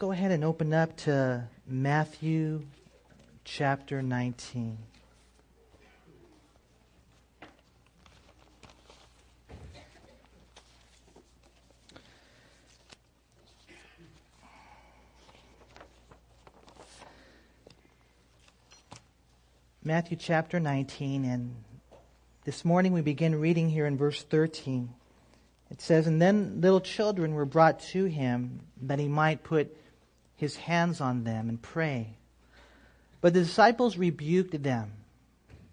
go ahead and open up to Matthew chapter 19. Matthew chapter 19, and this morning we begin reading here in verse 13. It says, And then little children were brought to him that he might put his hands on them and pray. But the disciples rebuked them.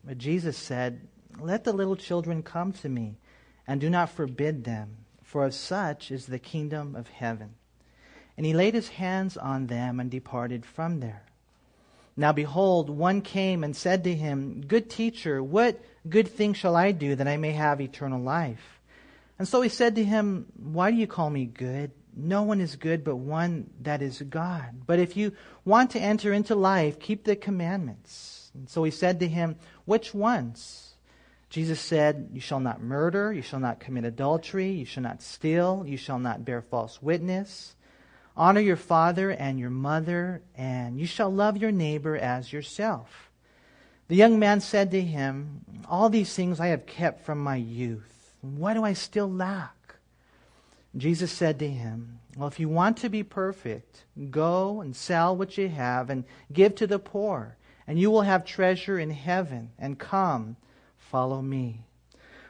But Jesus said, Let the little children come to me, and do not forbid them, for of such is the kingdom of heaven. And he laid his hands on them and departed from there. Now behold, one came and said to him, Good teacher, what good thing shall I do that I may have eternal life? And so he said to him, Why do you call me good? No one is good but one that is God. But if you want to enter into life, keep the commandments. And so he said to him, Which ones? Jesus said, You shall not murder, you shall not commit adultery, you shall not steal, you shall not bear false witness. Honor your father and your mother, and you shall love your neighbor as yourself. The young man said to him, All these things I have kept from my youth. Why do I still lack? Jesus said to him, Well, if you want to be perfect, go and sell what you have and give to the poor, and you will have treasure in heaven, and come, follow me.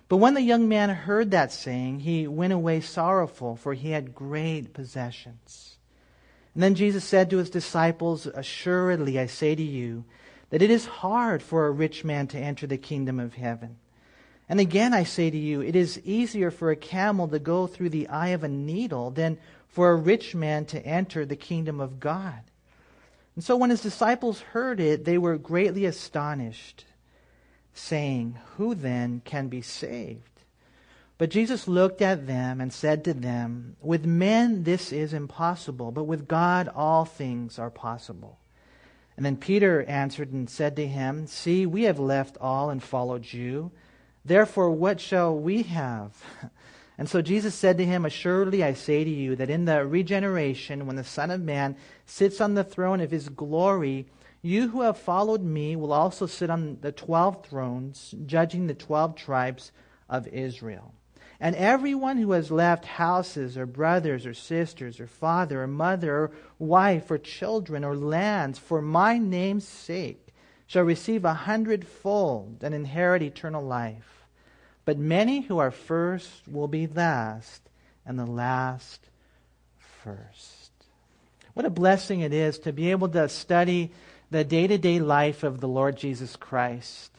But when the young man heard that saying, he went away sorrowful, for he had great possessions. And then Jesus said to his disciples, Assuredly, I say to you, that it is hard for a rich man to enter the kingdom of heaven. And again, I say to you, it is easier for a camel to go through the eye of a needle than for a rich man to enter the kingdom of God. And so when his disciples heard it, they were greatly astonished, saying, Who then can be saved? But Jesus looked at them and said to them, With men this is impossible, but with God all things are possible. And then Peter answered and said to him, See, we have left all and followed you. Therefore, what shall we have? And so Jesus said to him, Assuredly I say to you that in the regeneration, when the Son of Man sits on the throne of his glory, you who have followed me will also sit on the twelve thrones, judging the twelve tribes of Israel. And everyone who has left houses or brothers or sisters or father or mother or wife or children or lands for my name's sake shall receive a hundredfold and inherit eternal life. But many who are first will be last, and the last first. What a blessing it is to be able to study the day to day life of the Lord Jesus Christ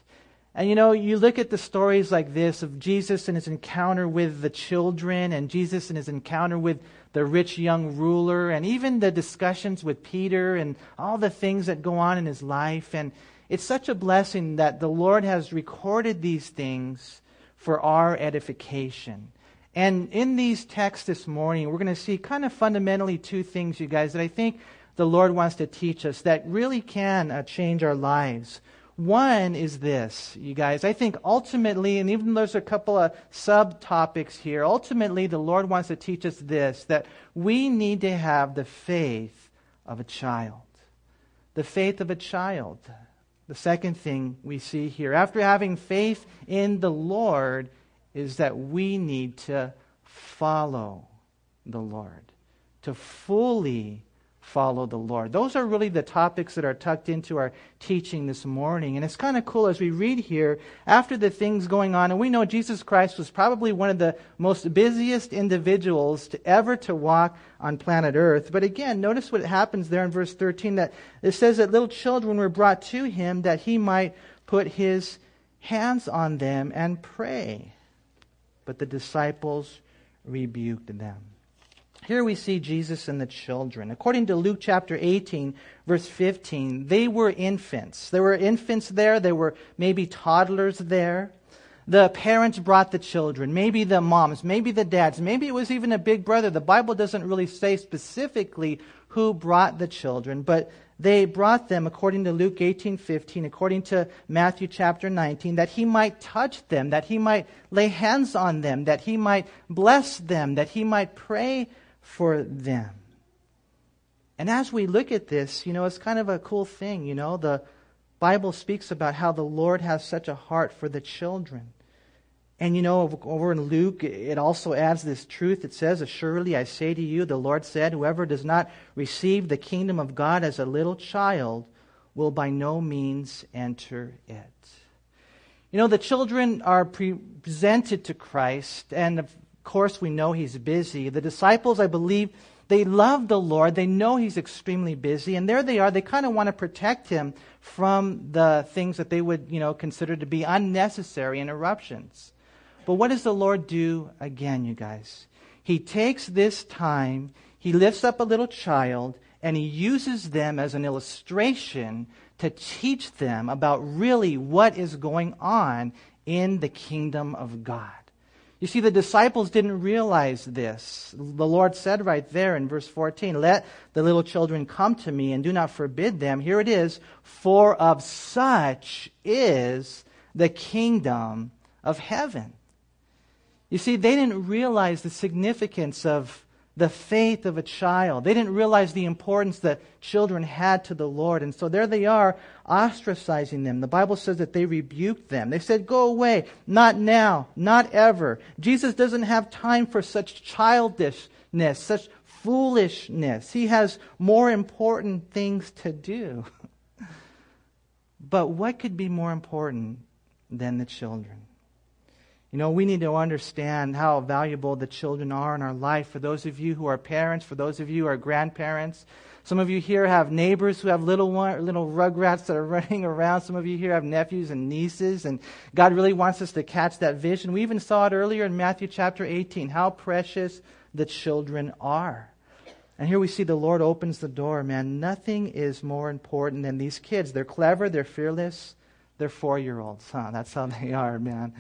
and you know, you look at the stories like this of Jesus and his encounter with the children, and Jesus and his encounter with the rich young ruler, and even the discussions with Peter, and all the things that go on in his life. And it's such a blessing that the Lord has recorded these things for our edification. And in these texts this morning, we're going to see kind of fundamentally two things, you guys, that I think the Lord wants to teach us that really can uh, change our lives. One is this, you guys. I think ultimately, and even there's a couple of subtopics here, ultimately the Lord wants to teach us this that we need to have the faith of a child. The faith of a child. The second thing we see here, after having faith in the Lord, is that we need to follow the Lord, to fully follow the Lord. Those are really the topics that are tucked into our teaching this morning. And it's kind of cool as we read here, after the things going on, and we know Jesus Christ was probably one of the most busiest individuals to ever to walk on planet Earth. But again, notice what happens there in verse 13 that it says that little children were brought to him that he might put his hands on them and pray. But the disciples rebuked them. Here we see Jesus and the children. According to Luke chapter 18, verse 15, they were infants. There were infants there, there were maybe toddlers there. The parents brought the children, maybe the moms, maybe the dads, maybe it was even a big brother. The Bible doesn't really say specifically who brought the children, but they brought them according to Luke 18:15 according to Matthew chapter 19 that he might touch them that he might lay hands on them that he might bless them that he might pray for them. And as we look at this, you know, it's kind of a cool thing, you know. The Bible speaks about how the Lord has such a heart for the children. And you know, over in Luke, it also adds this truth. It says, Assuredly I say to you, the Lord said, Whoever does not receive the kingdom of God as a little child will by no means enter it. You know, the children are presented to Christ, and course we know he's busy. The disciples, I believe, they love the Lord. They know he's extremely busy, and there they are. They kind of want to protect him from the things that they would, you know, consider to be unnecessary interruptions. But what does the Lord do again, you guys? He takes this time, he lifts up a little child, and he uses them as an illustration to teach them about really what is going on in the kingdom of God. You see, the disciples didn't realize this. The Lord said right there in verse 14, Let the little children come to me and do not forbid them. Here it is, for of such is the kingdom of heaven. You see, they didn't realize the significance of the faith of a child. They didn't realize the importance that children had to the Lord. And so there they are, ostracizing them. The Bible says that they rebuked them. They said, Go away. Not now. Not ever. Jesus doesn't have time for such childishness, such foolishness. He has more important things to do. but what could be more important than the children? You know, we need to understand how valuable the children are in our life. For those of you who are parents, for those of you who are grandparents, some of you here have neighbors who have little one, little rugrats that are running around. Some of you here have nephews and nieces, and God really wants us to catch that vision. We even saw it earlier in Matthew chapter 18, how precious the children are. And here we see the Lord opens the door, man. Nothing is more important than these kids. They're clever, they're fearless, they're four year olds, huh? That's how they are, man.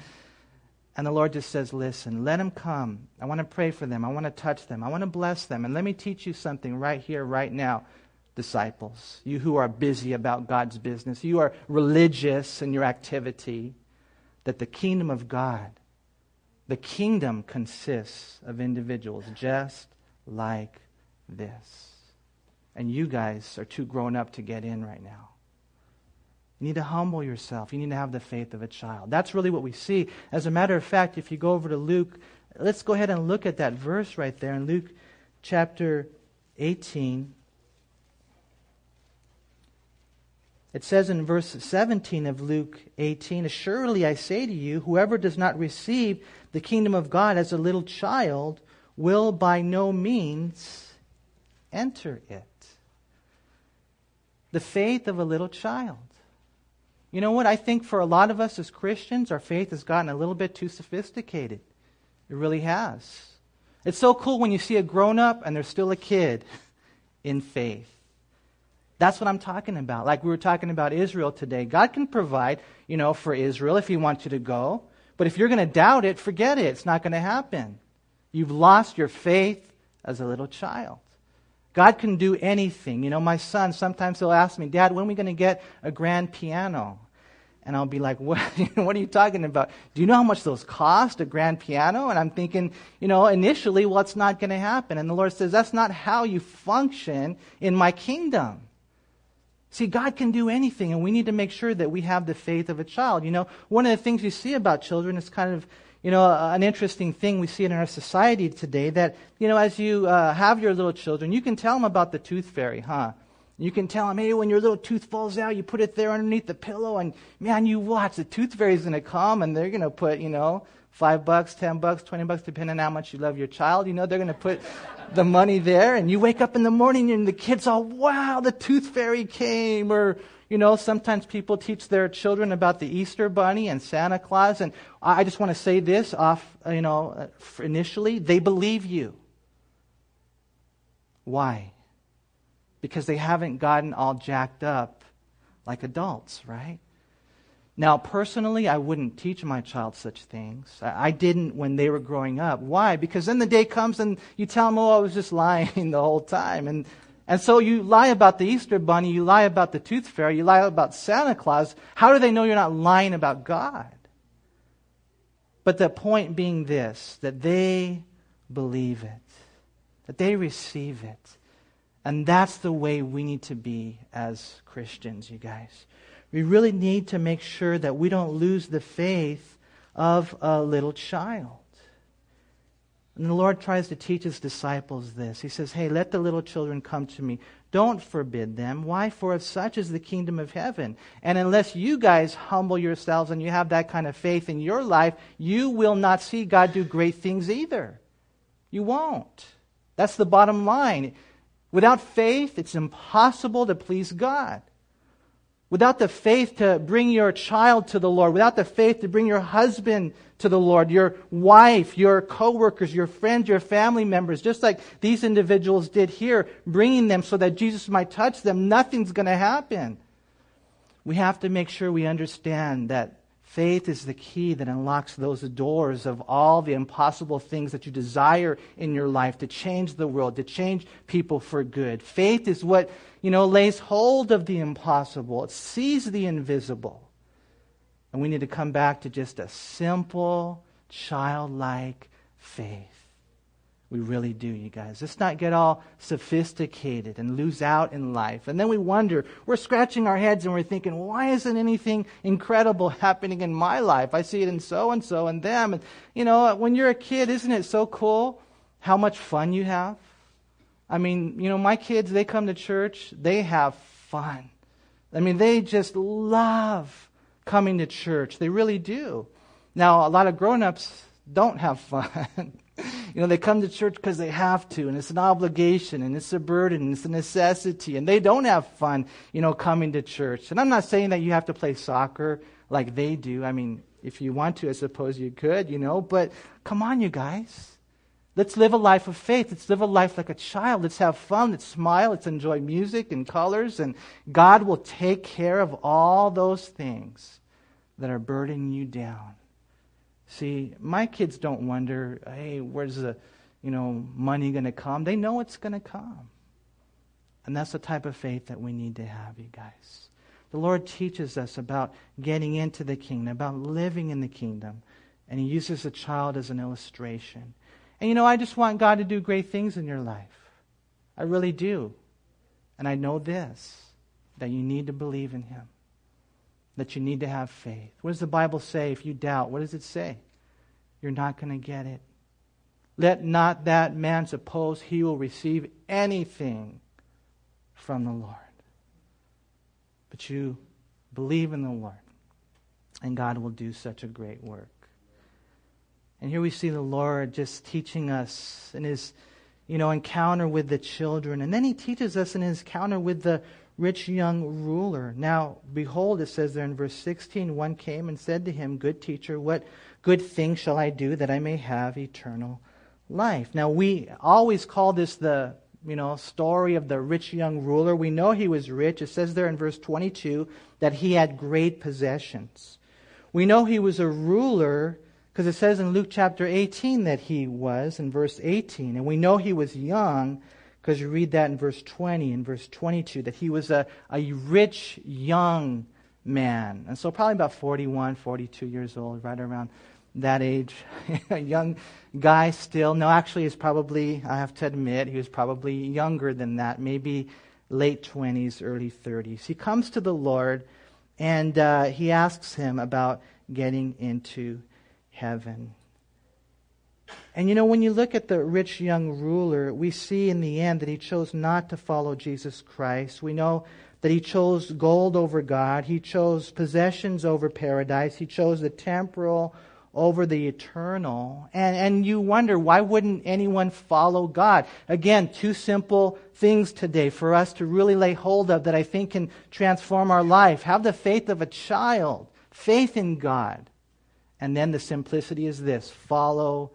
And the Lord just says, Listen, let them come. I want to pray for them. I want to touch them. I want to bless them. And let me teach you something right here, right now, disciples. You who are busy about God's business, you are religious in your activity, that the kingdom of God, the kingdom consists of individuals just like this. And you guys are too grown up to get in right now. You need to humble yourself. You need to have the faith of a child. That's really what we see. As a matter of fact, if you go over to Luke, let's go ahead and look at that verse right there in Luke chapter 18. It says in verse 17 of Luke 18, Assuredly I say to you, whoever does not receive the kingdom of God as a little child will by no means enter it. The faith of a little child. You know what? I think for a lot of us as Christians, our faith has gotten a little bit too sophisticated. It really has. It's so cool when you see a grown up and they're still a kid in faith. That's what I'm talking about. Like we were talking about Israel today. God can provide, you know, for Israel if He wants you to go. But if you're going to doubt it, forget it. It's not going to happen. You've lost your faith as a little child. God can do anything. You know, my son, sometimes he'll ask me, Dad, when are we going to get a grand piano? And I'll be like, what, what are you talking about? Do you know how much those cost, a grand piano? And I'm thinking, you know, initially, well, not going to happen. And the Lord says, that's not how you function in my kingdom. See, God can do anything, and we need to make sure that we have the faith of a child. You know, one of the things you see about children is kind of you know, an interesting thing we see in our society today that, you know, as you uh, have your little children, you can tell them about the tooth fairy, huh? You can tell them, hey, when your little tooth falls out, you put it there underneath the pillow, and man, you watch, the tooth fairy's going to come, and they're going to put, you know, five bucks, ten bucks, twenty bucks, depending on how much you love your child. You know, they're going to put the money there, and you wake up in the morning, and the kids all, wow, the tooth fairy came, or you know, sometimes people teach their children about the Easter Bunny and Santa Claus, and I just want to say this off, uh, you know, uh, initially, they believe you. Why? Because they haven't gotten all jacked up like adults, right? Now, personally, I wouldn't teach my child such things. I didn't when they were growing up. Why? Because then the day comes and you tell them, oh, I was just lying the whole time. And and so you lie about the Easter bunny, you lie about the tooth fairy, you lie about Santa Claus. How do they know you're not lying about God? But the point being this that they believe it, that they receive it. And that's the way we need to be as Christians, you guys. We really need to make sure that we don't lose the faith of a little child. And the Lord tries to teach his disciples this. He says, Hey, let the little children come to me. Don't forbid them. Why? For of such is the kingdom of heaven. And unless you guys humble yourselves and you have that kind of faith in your life, you will not see God do great things either. You won't. That's the bottom line. Without faith, it's impossible to please God. Without the faith to bring your child to the Lord, without the faith to bring your husband to the Lord, your wife, your coworkers, your friends, your family members, just like these individuals did here, bringing them so that Jesus might touch them, nothing's going to happen. We have to make sure we understand that Faith is the key that unlocks those doors of all the impossible things that you desire in your life to change the world, to change people for good. Faith is what, you know, lays hold of the impossible. It sees the invisible. And we need to come back to just a simple, childlike faith. We really do, you guys. Let's not get all sophisticated and lose out in life. And then we wonder, we're scratching our heads and we're thinking, why isn't anything incredible happening in my life? I see it in so and so and them. And, you know, when you're a kid, isn't it so cool how much fun you have? I mean, you know, my kids, they come to church, they have fun. I mean, they just love coming to church. They really do. Now, a lot of grown ups don't have fun. You know, they come to church because they have to, and it's an obligation, and it's a burden, and it's a necessity, and they don't have fun, you know, coming to church. And I'm not saying that you have to play soccer like they do. I mean, if you want to, I suppose you could, you know, but come on, you guys. Let's live a life of faith. Let's live a life like a child. Let's have fun. Let's smile. Let's enjoy music and colors. And God will take care of all those things that are burdening you down. See, my kids don't wonder, hey, where's the, you know, money going to come? They know it's going to come. And that's the type of faith that we need to have, you guys. The Lord teaches us about getting into the kingdom, about living in the kingdom. And He uses a child as an illustration. And you know, I just want God to do great things in your life. I really do. And I know this that you need to believe in Him that you need to have faith. What does the Bible say if you doubt? What does it say? You're not going to get it. Let not that man suppose he will receive anything from the Lord. But you believe in the Lord, and God will do such a great work. And here we see the Lord just teaching us in his, you know, encounter with the children. And then he teaches us in his encounter with the rich young ruler. Now, behold, it says there in verse 16, one came and said to him, Good teacher, what good thing shall I do that I may have eternal life? Now, we always call this the you know, story of the rich young ruler. We know he was rich. It says there in verse 22 that he had great possessions. We know he was a ruler because it says in Luke chapter 18 that he was in verse 18. And we know he was young because you read that in verse 20 and verse 22 that he was a, a rich young man. And so, probably about 41, 42 years old, right around that age. a young guy still. No, actually, he's probably, I have to admit, he was probably younger than that, maybe late 20s, early 30s. He comes to the Lord and uh, he asks him about getting into heaven. And you know, when you look at the rich young ruler, we see in the end that he chose not to follow Jesus Christ. We know that he chose gold over God, he chose possessions over paradise, he chose the temporal over the eternal. And, and you wonder, why wouldn't anyone follow God? Again, two simple things today for us to really lay hold of that I think can transform our life. Have the faith of a child, faith in God. And then the simplicity is this follow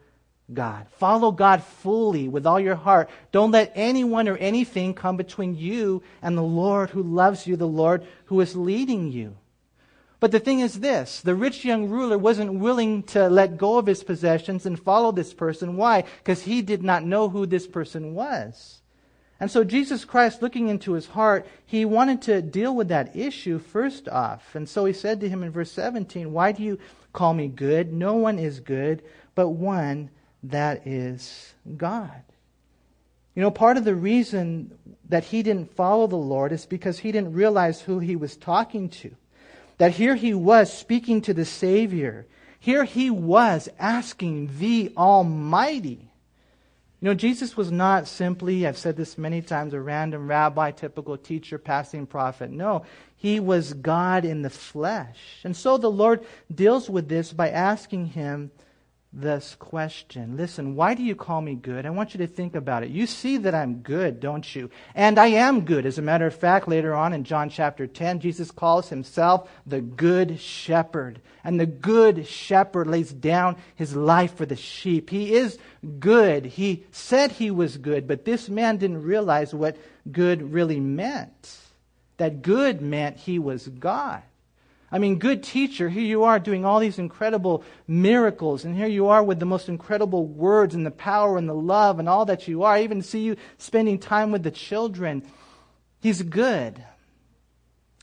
God. Follow God fully with all your heart. Don't let anyone or anything come between you and the Lord who loves you, the Lord who is leading you. But the thing is this the rich young ruler wasn't willing to let go of his possessions and follow this person. Why? Because he did not know who this person was. And so Jesus Christ, looking into his heart, he wanted to deal with that issue first off. And so he said to him in verse 17, Why do you call me good? No one is good but one that is God. You know, part of the reason that he didn't follow the Lord is because he didn't realize who he was talking to. That here he was speaking to the Savior. Here he was asking the Almighty. You know, Jesus was not simply, I've said this many times, a random rabbi, typical teacher, passing prophet. No, he was God in the flesh. And so the Lord deals with this by asking him, this question. Listen, why do you call me good? I want you to think about it. You see that I'm good, don't you? And I am good. As a matter of fact, later on in John chapter 10, Jesus calls himself the good shepherd. And the good shepherd lays down his life for the sheep. He is good. He said he was good, but this man didn't realize what good really meant. That good meant he was God. I mean, good teacher, here you are doing all these incredible miracles, and here you are with the most incredible words and the power and the love and all that you are. I even see you spending time with the children. He's good.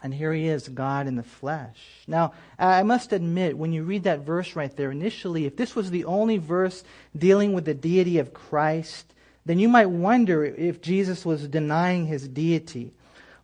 And here he is, God in the flesh. Now, I must admit, when you read that verse right there, initially, if this was the only verse dealing with the deity of Christ, then you might wonder if Jesus was denying his deity.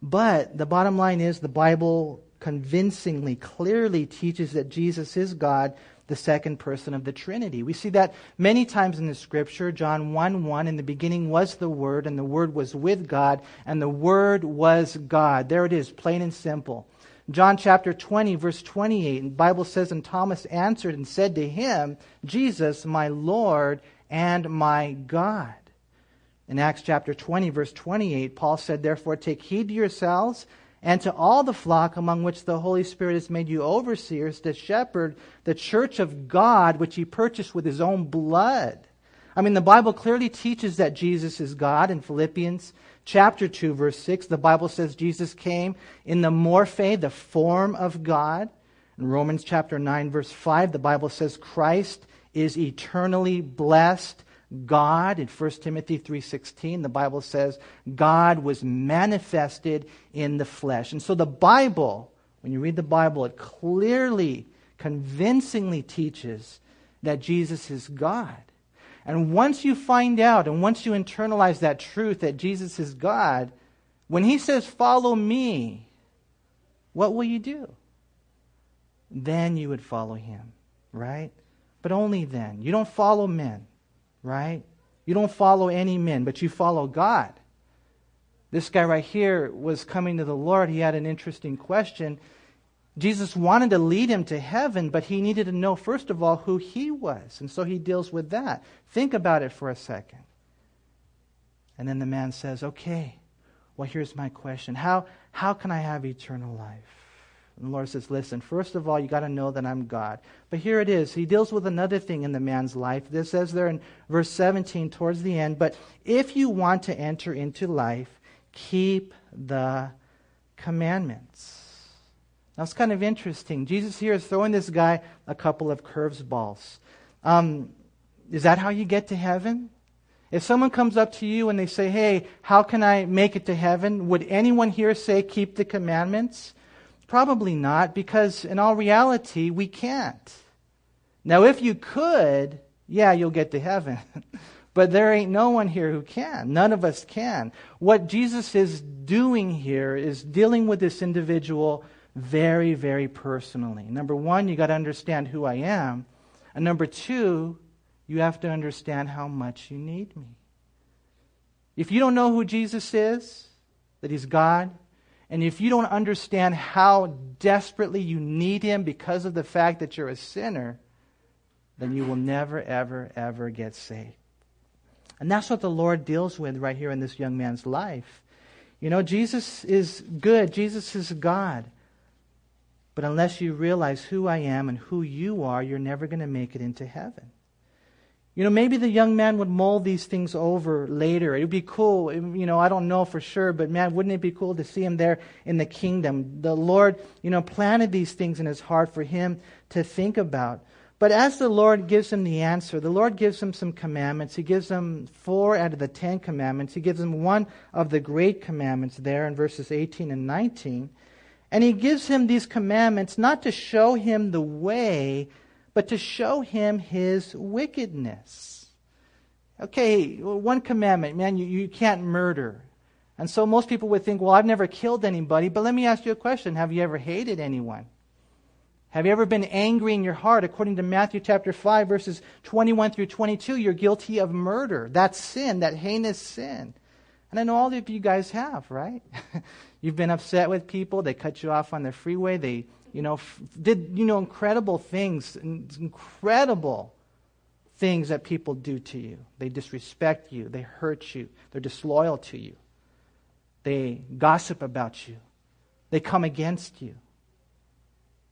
But the bottom line is the Bible convincingly, clearly teaches that Jesus is God, the second person of the Trinity. We see that many times in the scripture. John 1 1, in the beginning was the Word, and the Word was with God, and the Word was God. There it is, plain and simple. John chapter 20, verse 28, the Bible says, And Thomas answered and said to him, Jesus, my Lord and my God. In Acts chapter 20, verse 28, Paul said, Therefore take heed to yourselves and to all the flock among which the Holy Spirit has made you overseers to shepherd the church of God, which he purchased with his own blood. I mean, the Bible clearly teaches that Jesus is God. In Philippians chapter 2, verse 6, the Bible says Jesus came in the morphe, the form of God. In Romans chapter 9, verse 5, the Bible says Christ is eternally blessed God in 1 Timothy 3:16 the Bible says God was manifested in the flesh. And so the Bible when you read the Bible it clearly convincingly teaches that Jesus is God. And once you find out and once you internalize that truth that Jesus is God, when he says follow me, what will you do? Then you would follow him, right? But only then. You don't follow men right? You don't follow any men, but you follow God. This guy right here was coming to the Lord. He had an interesting question. Jesus wanted to lead him to heaven, but he needed to know, first of all, who he was. And so he deals with that. Think about it for a second. And then the man says, Okay, well, here's my question How, how can I have eternal life? And the Lord says, Listen, first of all, you got to know that I'm God. But here it is. He deals with another thing in the man's life. This says there in verse 17 towards the end, but if you want to enter into life, keep the commandments. Now it's kind of interesting. Jesus here is throwing this guy a couple of curves balls. Um, is that how you get to heaven? If someone comes up to you and they say, Hey, how can I make it to heaven? Would anyone here say, Keep the commandments? Probably not, because in all reality, we can't. Now, if you could, yeah, you'll get to heaven. but there ain't no one here who can. None of us can. What Jesus is doing here is dealing with this individual very, very personally. Number one, you got to understand who I am. And number two, you have to understand how much you need me. If you don't know who Jesus is, that he's God, and if you don't understand how desperately you need Him because of the fact that you're a sinner, then you will never, ever, ever get saved. And that's what the Lord deals with right here in this young man's life. You know, Jesus is good, Jesus is God. But unless you realize who I am and who you are, you're never going to make it into heaven. You know, maybe the young man would mull these things over later. It would be cool. You know, I don't know for sure, but man, wouldn't it be cool to see him there in the kingdom? The Lord, you know, planted these things in his heart for him to think about. But as the Lord gives him the answer, the Lord gives him some commandments. He gives him four out of the ten commandments. He gives him one of the great commandments there in verses 18 and 19. And he gives him these commandments not to show him the way but to show him his wickedness. Okay, one commandment, man, you, you can't murder. And so most people would think, well, I've never killed anybody, but let me ask you a question. Have you ever hated anyone? Have you ever been angry in your heart? According to Matthew chapter 5, verses 21 through 22, you're guilty of murder. That's sin, that heinous sin. And I know all of you guys have, right? You've been upset with people. They cut you off on the freeway. They, you know, f- did, you know, incredible things, incredible things that people do to you. They disrespect you. They hurt you. They're disloyal to you. They gossip about you. They come against you.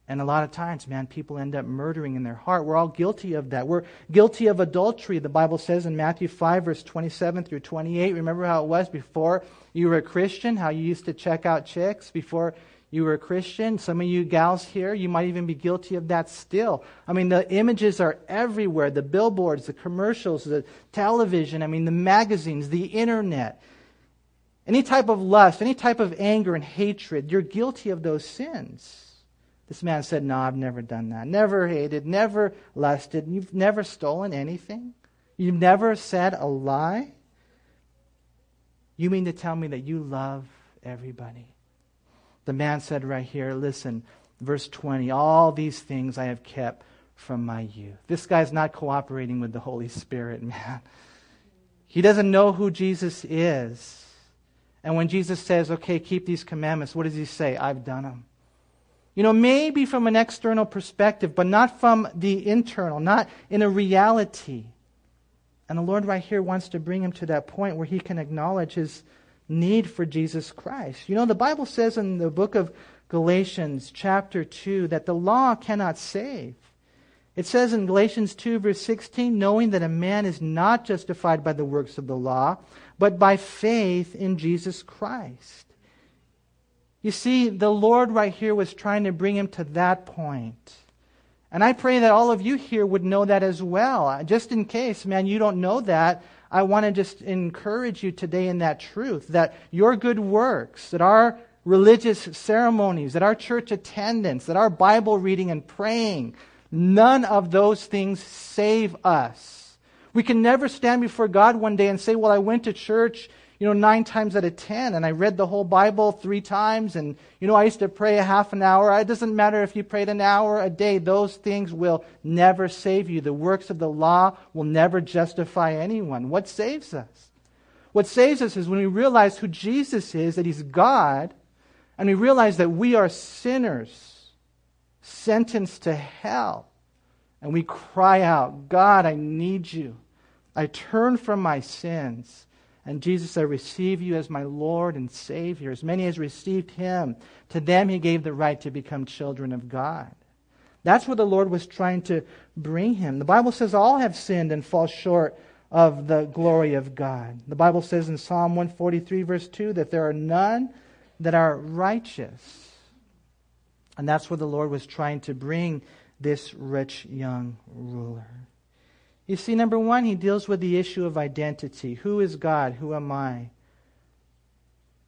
And a lot of times, man, people end up murdering in their heart. We're all guilty of that. We're guilty of adultery, the Bible says in Matthew 5, verse 27 through 28. Remember how it was before you were a Christian, how you used to check out chicks before you were a Christian? Some of you gals here, you might even be guilty of that still. I mean, the images are everywhere the billboards, the commercials, the television, I mean, the magazines, the internet. Any type of lust, any type of anger and hatred, you're guilty of those sins. This man said, No, I've never done that. Never hated, never lusted. You've never stolen anything. You've never said a lie. You mean to tell me that you love everybody? The man said right here, Listen, verse 20, all these things I have kept from my youth. This guy's not cooperating with the Holy Spirit, man. He doesn't know who Jesus is. And when Jesus says, okay, keep these commandments, what does he say? I've done them. You know, maybe from an external perspective, but not from the internal, not in a reality. And the Lord, right here, wants to bring him to that point where he can acknowledge his need for Jesus Christ. You know, the Bible says in the book of Galatians, chapter 2, that the law cannot save. It says in Galatians 2, verse 16, knowing that a man is not justified by the works of the law, but by faith in Jesus Christ. You see, the Lord right here was trying to bring him to that point. And I pray that all of you here would know that as well. Uh, just in case, man, you don't know that, I want to just encourage you today in that truth that your good works, that our religious ceremonies, that our church attendance, that our Bible reading and praying, none of those things save us. We can never stand before God one day and say, Well, I went to church, you know, nine times out of ten, and I read the whole Bible three times, and, you know, I used to pray a half an hour. It doesn't matter if you prayed an hour a day, those things will never save you. The works of the law will never justify anyone. What saves us? What saves us is when we realize who Jesus is, that He's God, and we realize that we are sinners sentenced to hell. And we cry out, God, I need you. I turn from my sins. And Jesus, I receive you as my Lord and Savior. As many as received him, to them he gave the right to become children of God. That's what the Lord was trying to bring him. The Bible says all have sinned and fall short of the glory of God. The Bible says in Psalm 143, verse 2, that there are none that are righteous. And that's what the Lord was trying to bring this rich young ruler. You see, number one, he deals with the issue of identity. Who is God? Who am I?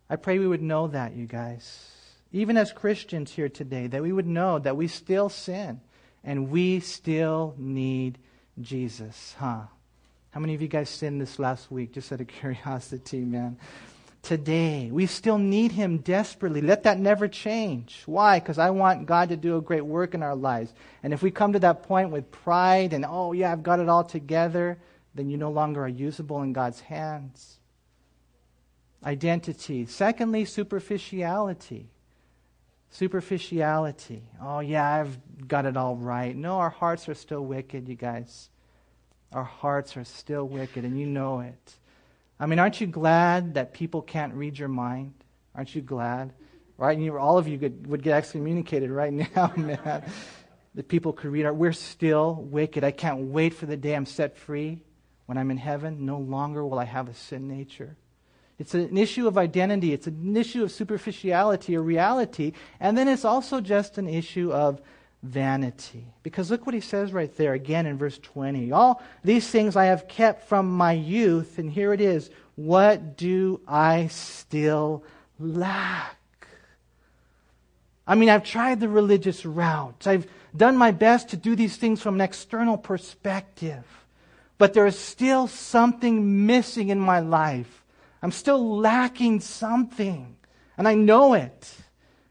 I pray we would know that, you guys. Even as Christians here today, that we would know that we still sin and we still need Jesus, huh? How many of you guys sinned this last week? Just out of curiosity, man today. We still need Him desperately. Let that never change. Why? Because I want God to do a great work in our lives. And if we come to that point with pride and, oh, yeah, I've got it all together, then you no longer are usable in God's hands. Identity. Secondly, superficiality. Superficiality. Oh, yeah, I've got it all right. No, our hearts are still wicked, you guys. Our hearts are still wicked, and you know it. I mean, aren't you glad that people can't read your mind? Aren't you glad? Right? And you, all of you could, would get excommunicated right now, man. that people could read our. We're still wicked. I can't wait for the day I'm set free when I'm in heaven. No longer will I have a sin nature. It's an issue of identity. It's an issue of superficiality or reality. And then it's also just an issue of vanity. Because look what he says right there again in verse 20. All these things I have kept from my youth, and here it is. What do I still lack? I mean, I've tried the religious route. I've done my best to do these things from an external perspective. but there is still something missing in my life. I'm still lacking something, and I know it.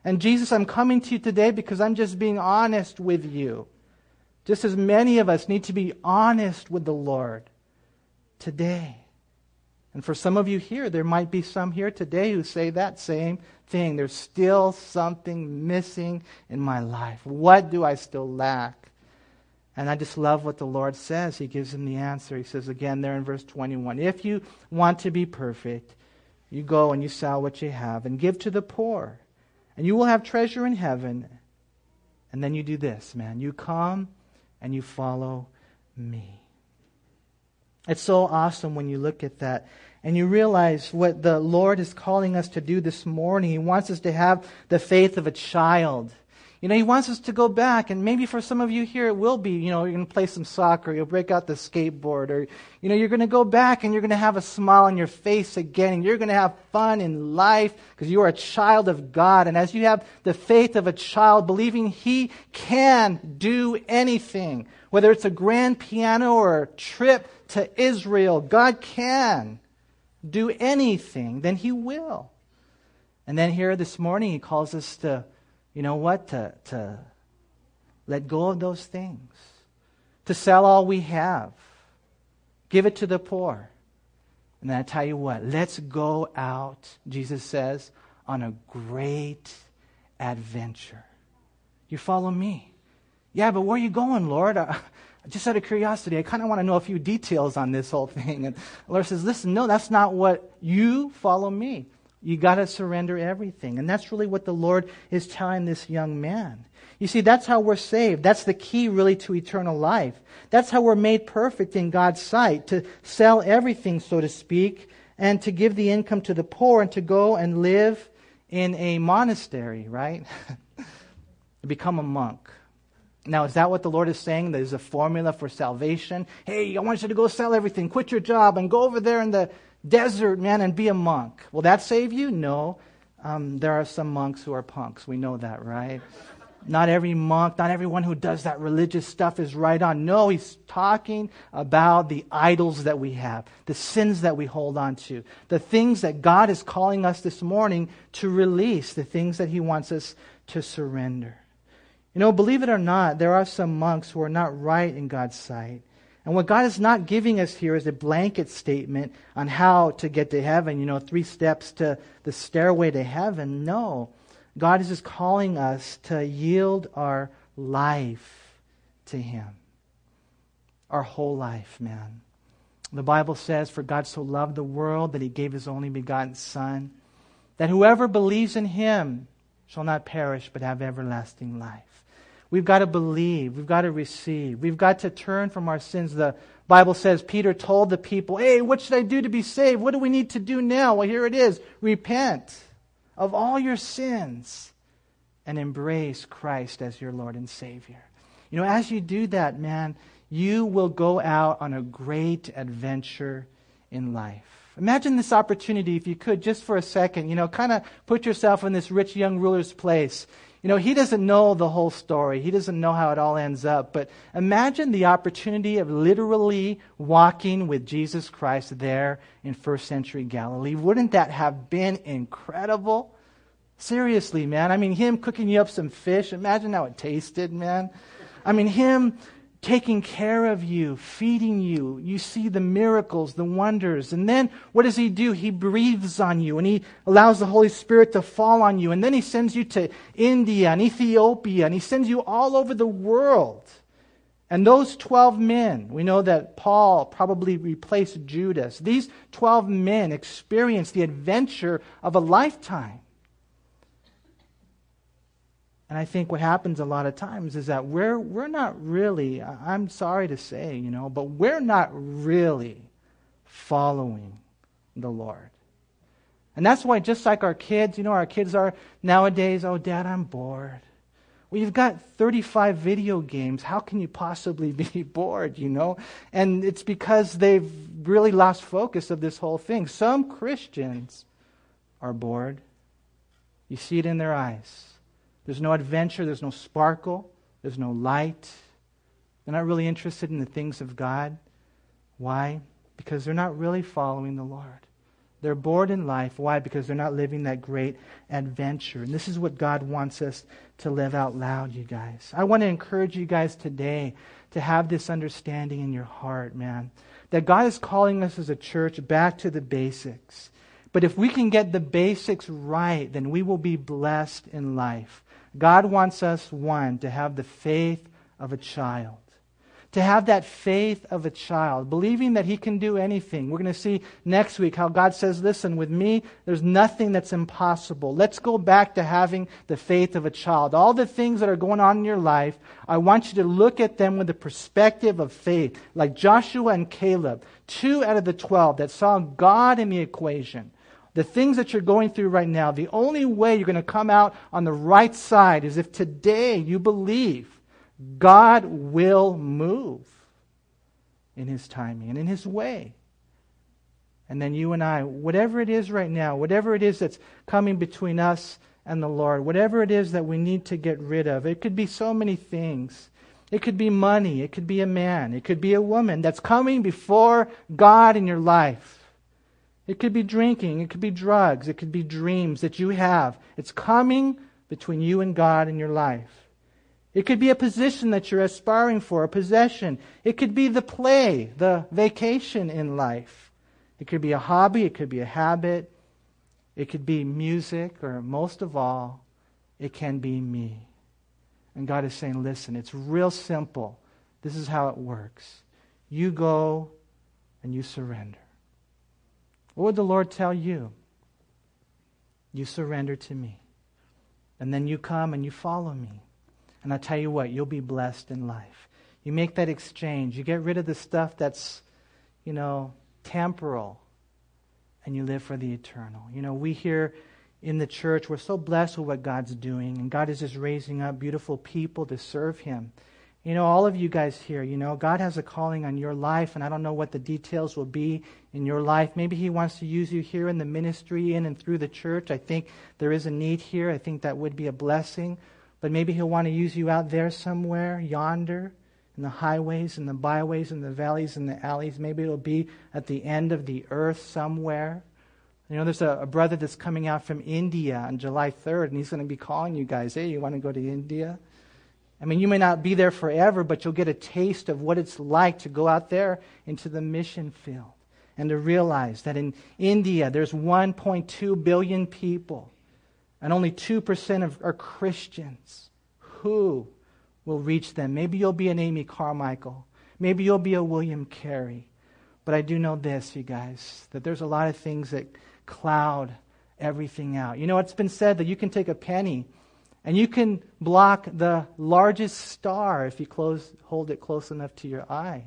And Jesus, I'm coming to you today because I'm just being honest with you. Just as many of us need to be honest with the Lord today. And for some of you here, there might be some here today who say that same thing. There's still something missing in my life. What do I still lack? And I just love what the Lord says. He gives him the answer. He says again there in verse 21 If you want to be perfect, you go and you sell what you have and give to the poor, and you will have treasure in heaven. And then you do this, man. You come and you follow me. It's so awesome when you look at that and you realize what the Lord is calling us to do this morning. He wants us to have the faith of a child. You know, He wants us to go back, and maybe for some of you here it will be, you know, you're going to play some soccer, you'll break out the skateboard, or, you know, you're going to go back and you're going to have a smile on your face again, and you're going to have fun in life because you are a child of God. And as you have the faith of a child, believing He can do anything, whether it's a grand piano or a trip to Israel, God can do anything, then He will. And then here this morning, He calls us to you know what? To, to let go of those things, to sell all we have, give it to the poor. And then I tell you what, let's go out, Jesus says, on a great adventure. You follow me. Yeah, but where are you going, Lord? Uh, just out of curiosity, I kind of want to know a few details on this whole thing. And the Lord says, listen, no, that's not what you follow me. You got to surrender everything. And that's really what the Lord is telling this young man. You see, that's how we're saved. That's the key, really, to eternal life. That's how we're made perfect in God's sight to sell everything, so to speak, and to give the income to the poor and to go and live in a monastery, right? to become a monk. Now, is that what the Lord is saying? There's a formula for salvation. Hey, I want you to go sell everything, quit your job, and go over there in the desert, man, and be a monk. Will that save you? No. Um, there are some monks who are punks. We know that, right? Not every monk, not everyone who does that religious stuff is right on. No, he's talking about the idols that we have, the sins that we hold on to, the things that God is calling us this morning to release, the things that he wants us to surrender. You know, believe it or not, there are some monks who are not right in God's sight. And what God is not giving us here is a blanket statement on how to get to heaven, you know, three steps to the stairway to heaven. No. God is just calling us to yield our life to Him. Our whole life, man. The Bible says, For God so loved the world that He gave His only begotten Son, that whoever believes in Him shall not perish but have everlasting life. We've got to believe. We've got to receive. We've got to turn from our sins. The Bible says Peter told the people, Hey, what should I do to be saved? What do we need to do now? Well, here it is repent of all your sins and embrace Christ as your Lord and Savior. You know, as you do that, man, you will go out on a great adventure in life. Imagine this opportunity, if you could, just for a second, you know, kind of put yourself in this rich young ruler's place. You know, he doesn't know the whole story. He doesn't know how it all ends up. But imagine the opportunity of literally walking with Jesus Christ there in first century Galilee. Wouldn't that have been incredible? Seriously, man. I mean, him cooking you up some fish. Imagine how it tasted, man. I mean, him taking care of you, feeding you. You see the miracles, the wonders. And then what does he do? He breathes on you and he allows the Holy Spirit to fall on you. And then he sends you to India and Ethiopia and he sends you all over the world. And those 12 men, we know that Paul probably replaced Judas. These 12 men experienced the adventure of a lifetime. And I think what happens a lot of times is that we're, we're not really, I'm sorry to say, you know, but we're not really following the Lord. And that's why, just like our kids, you know, our kids are nowadays, oh, dad, I'm bored. Well, you've got 35 video games. How can you possibly be bored, you know? And it's because they've really lost focus of this whole thing. Some Christians are bored. You see it in their eyes. There's no adventure, there's no sparkle, there's no light. They're not really interested in the things of God. Why? Because they're not really following the Lord. They're bored in life. Why? Because they're not living that great adventure. And this is what God wants us to live out loud, you guys. I want to encourage you guys today to have this understanding in your heart, man. That God is calling us as a church back to the basics. But if we can get the basics right, then we will be blessed in life. God wants us, one, to have the faith of a child to have that faith of a child, believing that he can do anything. We're going to see next week how God says, listen, with me, there's nothing that's impossible. Let's go back to having the faith of a child. All the things that are going on in your life, I want you to look at them with the perspective of faith, like Joshua and Caleb, two out of the twelve that saw God in the equation. The things that you're going through right now, the only way you're going to come out on the right side is if today you believe God will move in His timing and in His way. And then you and I, whatever it is right now, whatever it is that's coming between us and the Lord, whatever it is that we need to get rid of, it could be so many things. It could be money. It could be a man. It could be a woman that's coming before God in your life. It could be drinking. It could be drugs. It could be dreams that you have. It's coming between you and God in your life. It could be a position that you're aspiring for, a possession. It could be the play, the vacation in life. It could be a hobby, it could be a habit, it could be music, or most of all, it can be me. And God is saying, listen, it's real simple. This is how it works. You go and you surrender. What would the Lord tell you? You surrender to me. And then you come and you follow me. And I tell you what, you'll be blessed in life. You make that exchange. You get rid of the stuff that's, you know, temporal, and you live for the eternal. You know, we here in the church, we're so blessed with what God's doing, and God is just raising up beautiful people to serve Him. You know, all of you guys here, you know, God has a calling on your life, and I don't know what the details will be in your life. Maybe He wants to use you here in the ministry, in and through the church. I think there is a need here. I think that would be a blessing. But maybe He'll want to use you out there somewhere, yonder, in the highways and the byways and the valleys and the alleys. Maybe it'll be at the end of the earth somewhere. You know, there's a, a brother that's coming out from India on July 3rd, and he's going to be calling you guys, hey, you want to go to India? I mean, you may not be there forever, but you'll get a taste of what it's like to go out there into the mission field and to realize that in India there's 1.2 billion people and only 2% of, are Christians, who will reach them? Maybe you'll be an Amy Carmichael. Maybe you'll be a William Carey. But I do know this, you guys, that there's a lot of things that cloud everything out. You know, it's been said that you can take a penny and you can block the largest star if you close, hold it close enough to your eye.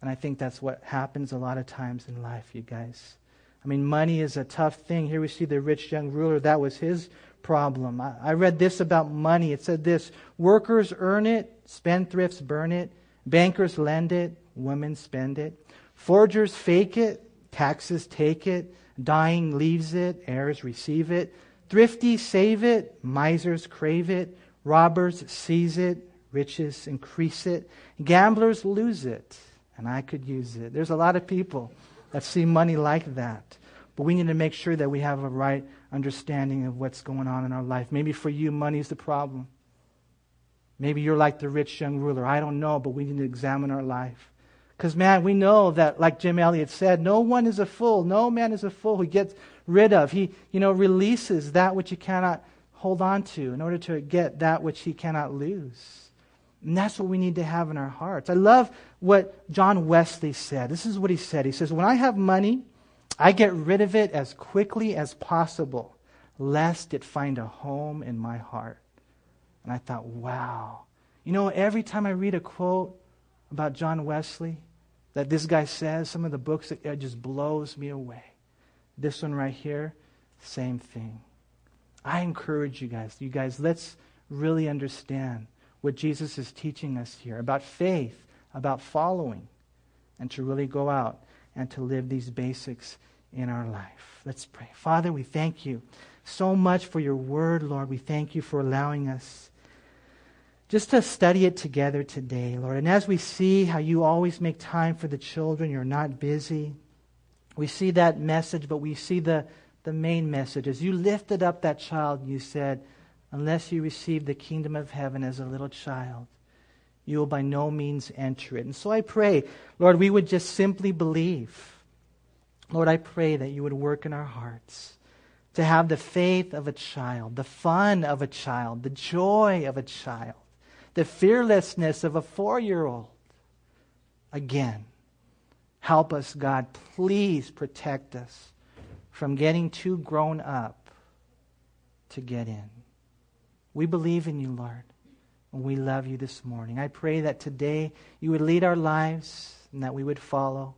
And I think that's what happens a lot of times in life, you guys. I mean, money is a tough thing. Here we see the rich young ruler. That was his problem. I, I read this about money. It said this Workers earn it, spendthrifts burn it, bankers lend it, women spend it, forgers fake it, taxes take it, dying leaves it, heirs receive it, thrifty save it, misers crave it, robbers seize it, riches increase it, gamblers lose it. And I could use it. There's a lot of people that see money like that. But we need to make sure that we have a right understanding of what's going on in our life. Maybe for you, money is the problem. Maybe you're like the rich young ruler. I don't know, but we need to examine our life. Because, man, we know that, like Jim Elliot said, no one is a fool. No man is a fool who gets rid of. He, you know, releases that which he cannot hold on to in order to get that which he cannot lose. And that's what we need to have in our hearts. I love what John Wesley said. This is what he said. He says, When I have money, I get rid of it as quickly as possible, lest it find a home in my heart. And I thought, wow. You know, every time I read a quote about John Wesley that this guy says, some of the books, it just blows me away. This one right here, same thing. I encourage you guys, you guys, let's really understand what Jesus is teaching us here about faith, about following, and to really go out and to live these basics in our life. Let's pray. Father, we thank you so much for your word, Lord. We thank you for allowing us just to study it together today, Lord. And as we see how you always make time for the children, you're not busy. We see that message, but we see the, the main message. As you lifted up that child, you said, Unless you receive the kingdom of heaven as a little child, you will by no means enter it. And so I pray, Lord, we would just simply believe. Lord, I pray that you would work in our hearts to have the faith of a child, the fun of a child, the joy of a child, the fearlessness of a four year old. Again, help us, God. Please protect us from getting too grown up to get in. We believe in you, Lord, and we love you this morning. I pray that today you would lead our lives and that we would follow.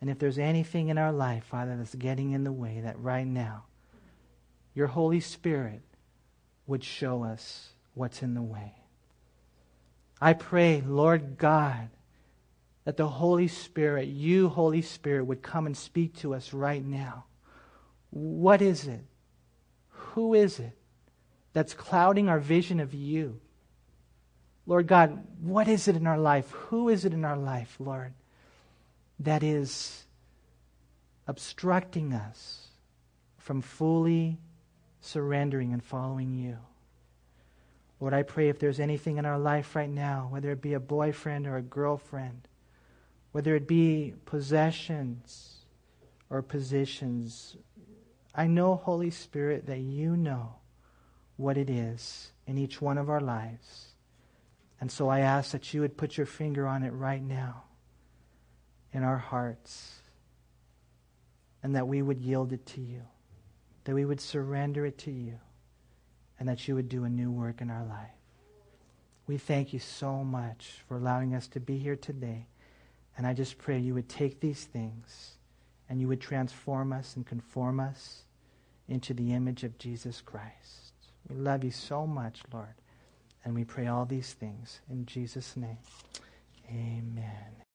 And if there's anything in our life, Father, that's getting in the way, that right now your Holy Spirit would show us what's in the way. I pray, Lord God, that the Holy Spirit, you, Holy Spirit, would come and speak to us right now. What is it? Who is it? that's clouding our vision of you. Lord God, what is it in our life? Who is it in our life, Lord, that is obstructing us from fully surrendering and following you? Lord, I pray if there's anything in our life right now, whether it be a boyfriend or a girlfriend, whether it be possessions or positions, I know, Holy Spirit, that you know what it is in each one of our lives. And so I ask that you would put your finger on it right now in our hearts and that we would yield it to you, that we would surrender it to you, and that you would do a new work in our life. We thank you so much for allowing us to be here today. And I just pray you would take these things and you would transform us and conform us into the image of Jesus Christ. We love you so much, Lord. And we pray all these things in Jesus' name. Amen.